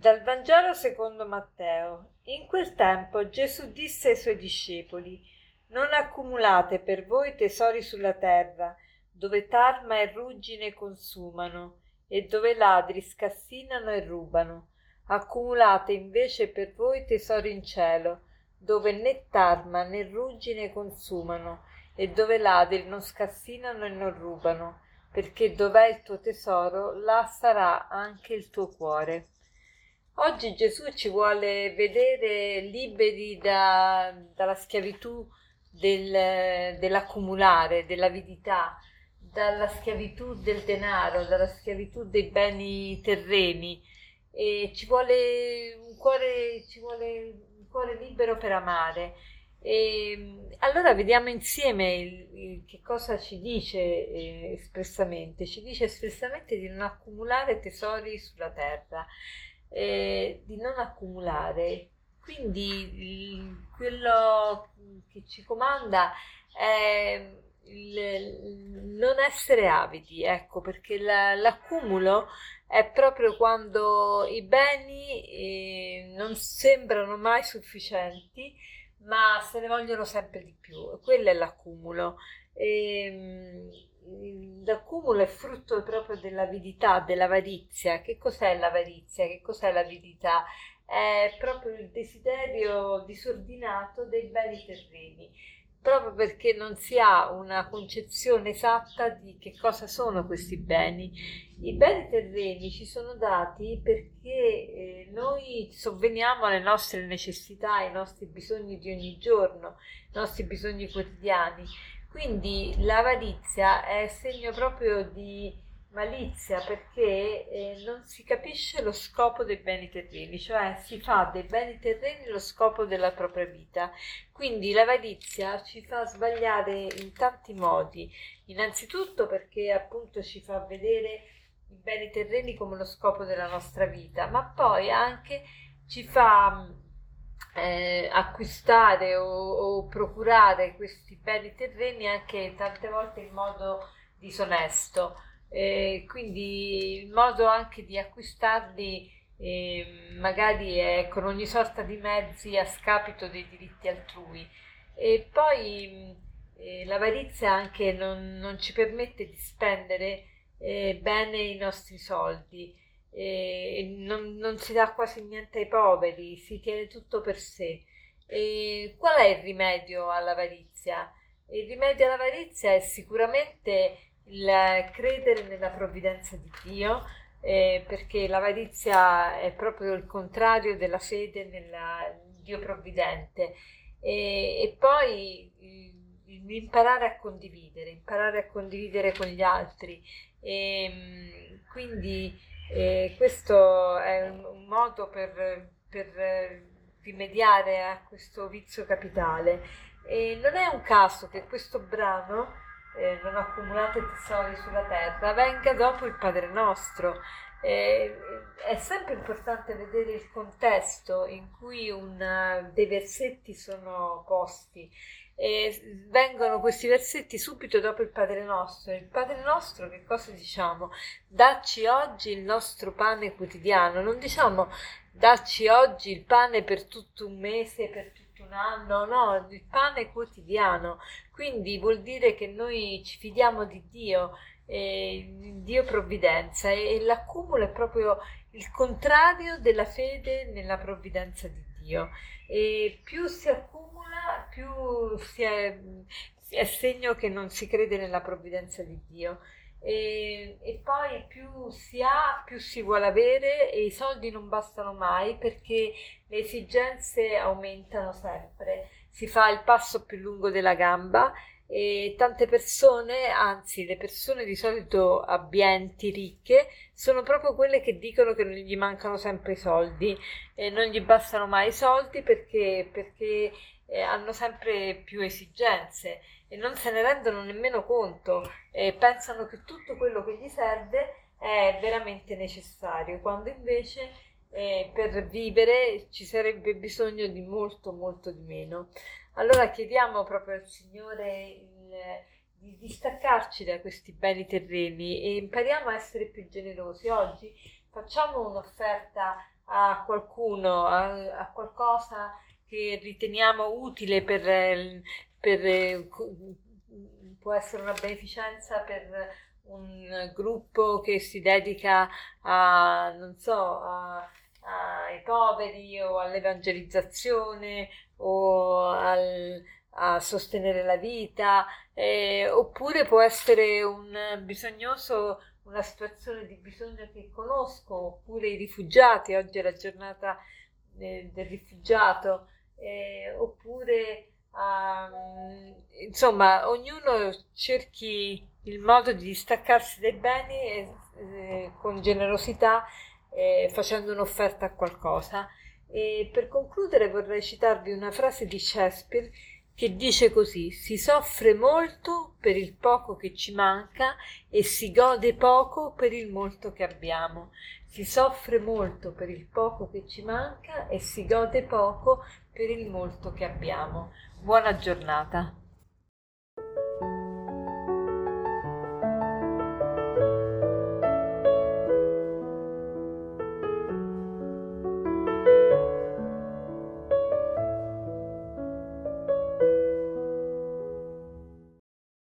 Dal Vangelo secondo Matteo. In quel tempo Gesù disse ai suoi discepoli, Non accumulate per voi tesori sulla terra, dove tarma e ruggine consumano, e dove ladri scassinano e rubano. Accumulate invece per voi tesori in cielo, dove né tarma né ruggine consumano, e dove ladri non scassinano e non rubano, perché dov'è il tuo tesoro, là sarà anche il tuo cuore. Oggi Gesù ci vuole vedere liberi da, dalla schiavitù del, dell'accumulare, dell'avidità, dalla schiavitù del denaro, dalla schiavitù dei beni terreni e ci vuole un cuore, ci vuole un cuore libero per amare. E, allora vediamo insieme il, il, che cosa ci dice eh, espressamente. Ci dice espressamente di non accumulare tesori sulla terra eh, di non accumulare. Quindi quello che ci comanda è il non essere avidi, ecco, perché la, l'accumulo è proprio quando i beni eh, non sembrano mai sufficienti, ma se ne vogliono sempre di più. Quello è l'accumulo. E, ehm, l'accumulo è frutto proprio dell'avidità, dell'avarizia. Che cos'è l'avarizia? Che cos'è l'avidità? È proprio il desiderio disordinato dei beni terreni, proprio perché non si ha una concezione esatta di che cosa sono questi beni. I beni terreni ci sono dati perché eh, noi sovveniamo alle nostre necessità, ai nostri bisogni di ogni giorno, ai nostri bisogni quotidiani quindi l'avarizia è segno proprio di malizia perché eh, non si capisce lo scopo dei beni terreni, cioè si fa dei beni terreni lo scopo della propria vita. Quindi l'avarizia ci fa sbagliare in tanti modi, innanzitutto perché appunto ci fa vedere i beni terreni come lo scopo della nostra vita, ma poi anche ci fa eh, acquistare o, o, procurare questi beni terreni anche tante volte in modo disonesto. Eh, quindi il modo anche di acquistarli eh, magari è con ogni sorta di mezzi a scapito dei diritti altrui. E poi eh, l'avarizia anche non, non, ci permette di spendere eh, bene i nostri soldi e non, non, si dà quasi niente ai poveri, si tiene tutto per sé. E qual è il rimedio all'avarizia? Il rimedio all'avarizia è sicuramente il credere nella provvidenza di Dio, eh, perché l'avarizia è proprio il contrario della fede nel Dio provvidente. E, e poi imparare a condividere, imparare a condividere con gli altri. E, quindi e questo è un, modo per, per, rimediare a questo vizio capitale. E non è un caso che questo brano, eh, Non accumulate tesori sulla terra, venga dopo il Padre nostro. Eh, è sempre importante vedere il contesto in cui un, dei versetti sono posti e vengono questi versetti subito dopo il Padre nostro. Il Padre nostro che cosa diciamo? Dacci oggi il nostro pane quotidiano, non diciamo dacci oggi il pane per tutto un mese, per tutto un anno, no, il pane quotidiano. Quindi vuol dire che noi ci fidiamo di Dio, eh, Dio provvidenza e, e l'accumulo è proprio il contrario della fede nella provvidenza di Dio. E più si accumula più si è, è, segno che non si crede nella provvidenza di Dio. E, e, poi più si ha, più si vuole avere e i soldi non bastano mai perché le esigenze aumentano sempre. Si fa il passo più lungo della gamba e tante persone, anzi le persone di solito abbienti, ricche, sono proprio quelle che dicono che non gli mancano sempre i soldi e non gli bastano mai i soldi perché, perché eh, hanno sempre più esigenze e non se ne rendono nemmeno conto e pensano che tutto quello che gli serve è veramente necessario, quando invece eh, per vivere ci sarebbe bisogno di molto molto di meno. Allora chiediamo proprio al Signore il, di distaccarci da questi beni terreni e impariamo a essere più generosi. Oggi facciamo un'offerta a qualcuno, a, a qualcosa che riteniamo utile per, per, può essere una beneficenza per un gruppo che si dedica a, non so, a, ai poveri o all'evangelizzazione o al, a sostenere la vita, eh, oppure può essere un bisognoso, una situazione di bisogno che conosco, oppure i rifugiati, oggi è la giornata eh, del rifugiato, eh, oppure um, insomma ognuno cerchi il modo di distaccarsi dai beni e, eh, con generosità eh, facendo un'offerta a qualcosa. E per concludere vorrei citarvi una frase di Shakespeare che dice così: si soffre molto per il poco che ci manca e si gode poco per il molto che abbiamo. Si soffre molto per il poco che ci manca e si gode poco per il molto che abbiamo. Buona giornata.